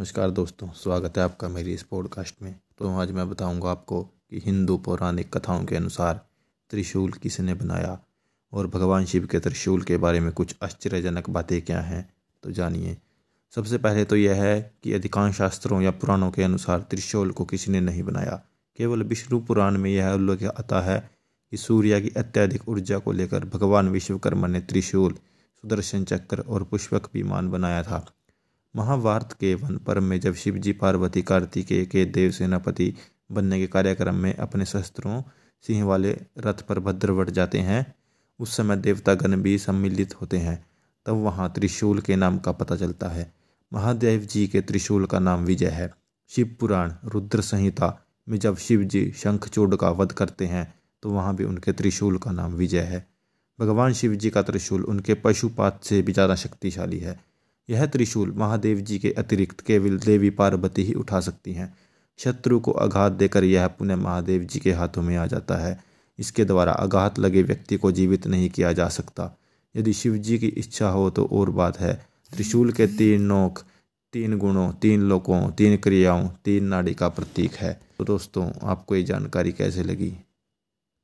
नमस्कार दोस्तों, स्वागत है आपका मेरी इस पॉडकास्ट में। तो आज मैं बताऊँगा आपको कि हिंदू पौराणिक कथाओं के अनुसार त्रिशूल किसने बनाया और भगवान शिव के त्रिशूल के बारे में कुछ आश्चर्यजनक बातें क्या हैं तो जानिए। सबसे पहले तो यह है कि अधिकांश शास्त्रों या पुराणों के अनुसार त्रिशूल को किसी ने नहीं बनाया? केवल विष्णु पुराण में यह उल्लेख आता है कि सूर्य की अत्यधिक ऊर्जा को लेकर भगवान विश्वकर्मा ने त्रिशूल, सुदर्शन चक्र और पुष्पक विमान बनाया था। महाभारत के वन पर्व में जब शिवजी पार्वती, कार्तिकेय के देव सेनापति बनने के कार्यक्रम में अपने शस्त्रों सिंह वाले रथ पर भद्रवट जाते हैं, उस समय देवतागण भी सम्मिलित होते हैं। तब वहाँ त्रिशूल के नाम का पता चलता है। महादेव जी के त्रिशूल का नाम विजय है। शिव पुराण, रुद्र संहिता में जब शिव जी शंखचूड का वध करते हैं तो वहाँ भी उनके त्रिशूल का नाम विजय है। भगवान शिव जी का त्रिशूल उनके पशुपात से भी ज़्यादा शक्तिशाली है। यह त्रिशूल महादेव जी के अतिरिक्त केवल देवी पार्वती ही उठा सकती हैं। शत्रु को आघात देकर यह पुनः महादेव जी के हाथों में आ जाता है। इसके द्वारा आघात लगे व्यक्ति को जीवित नहीं किया जा सकता। यदि शिव जी की इच्छा हो तो और बात है। त्रिशूल के तीन नोक, तीन गुणों, तीन लोकों, तीन क्रियाओं, तीन नाड़ी का प्रतीक है। तो दोस्तों, आपको ये जानकारी कैसे लगी?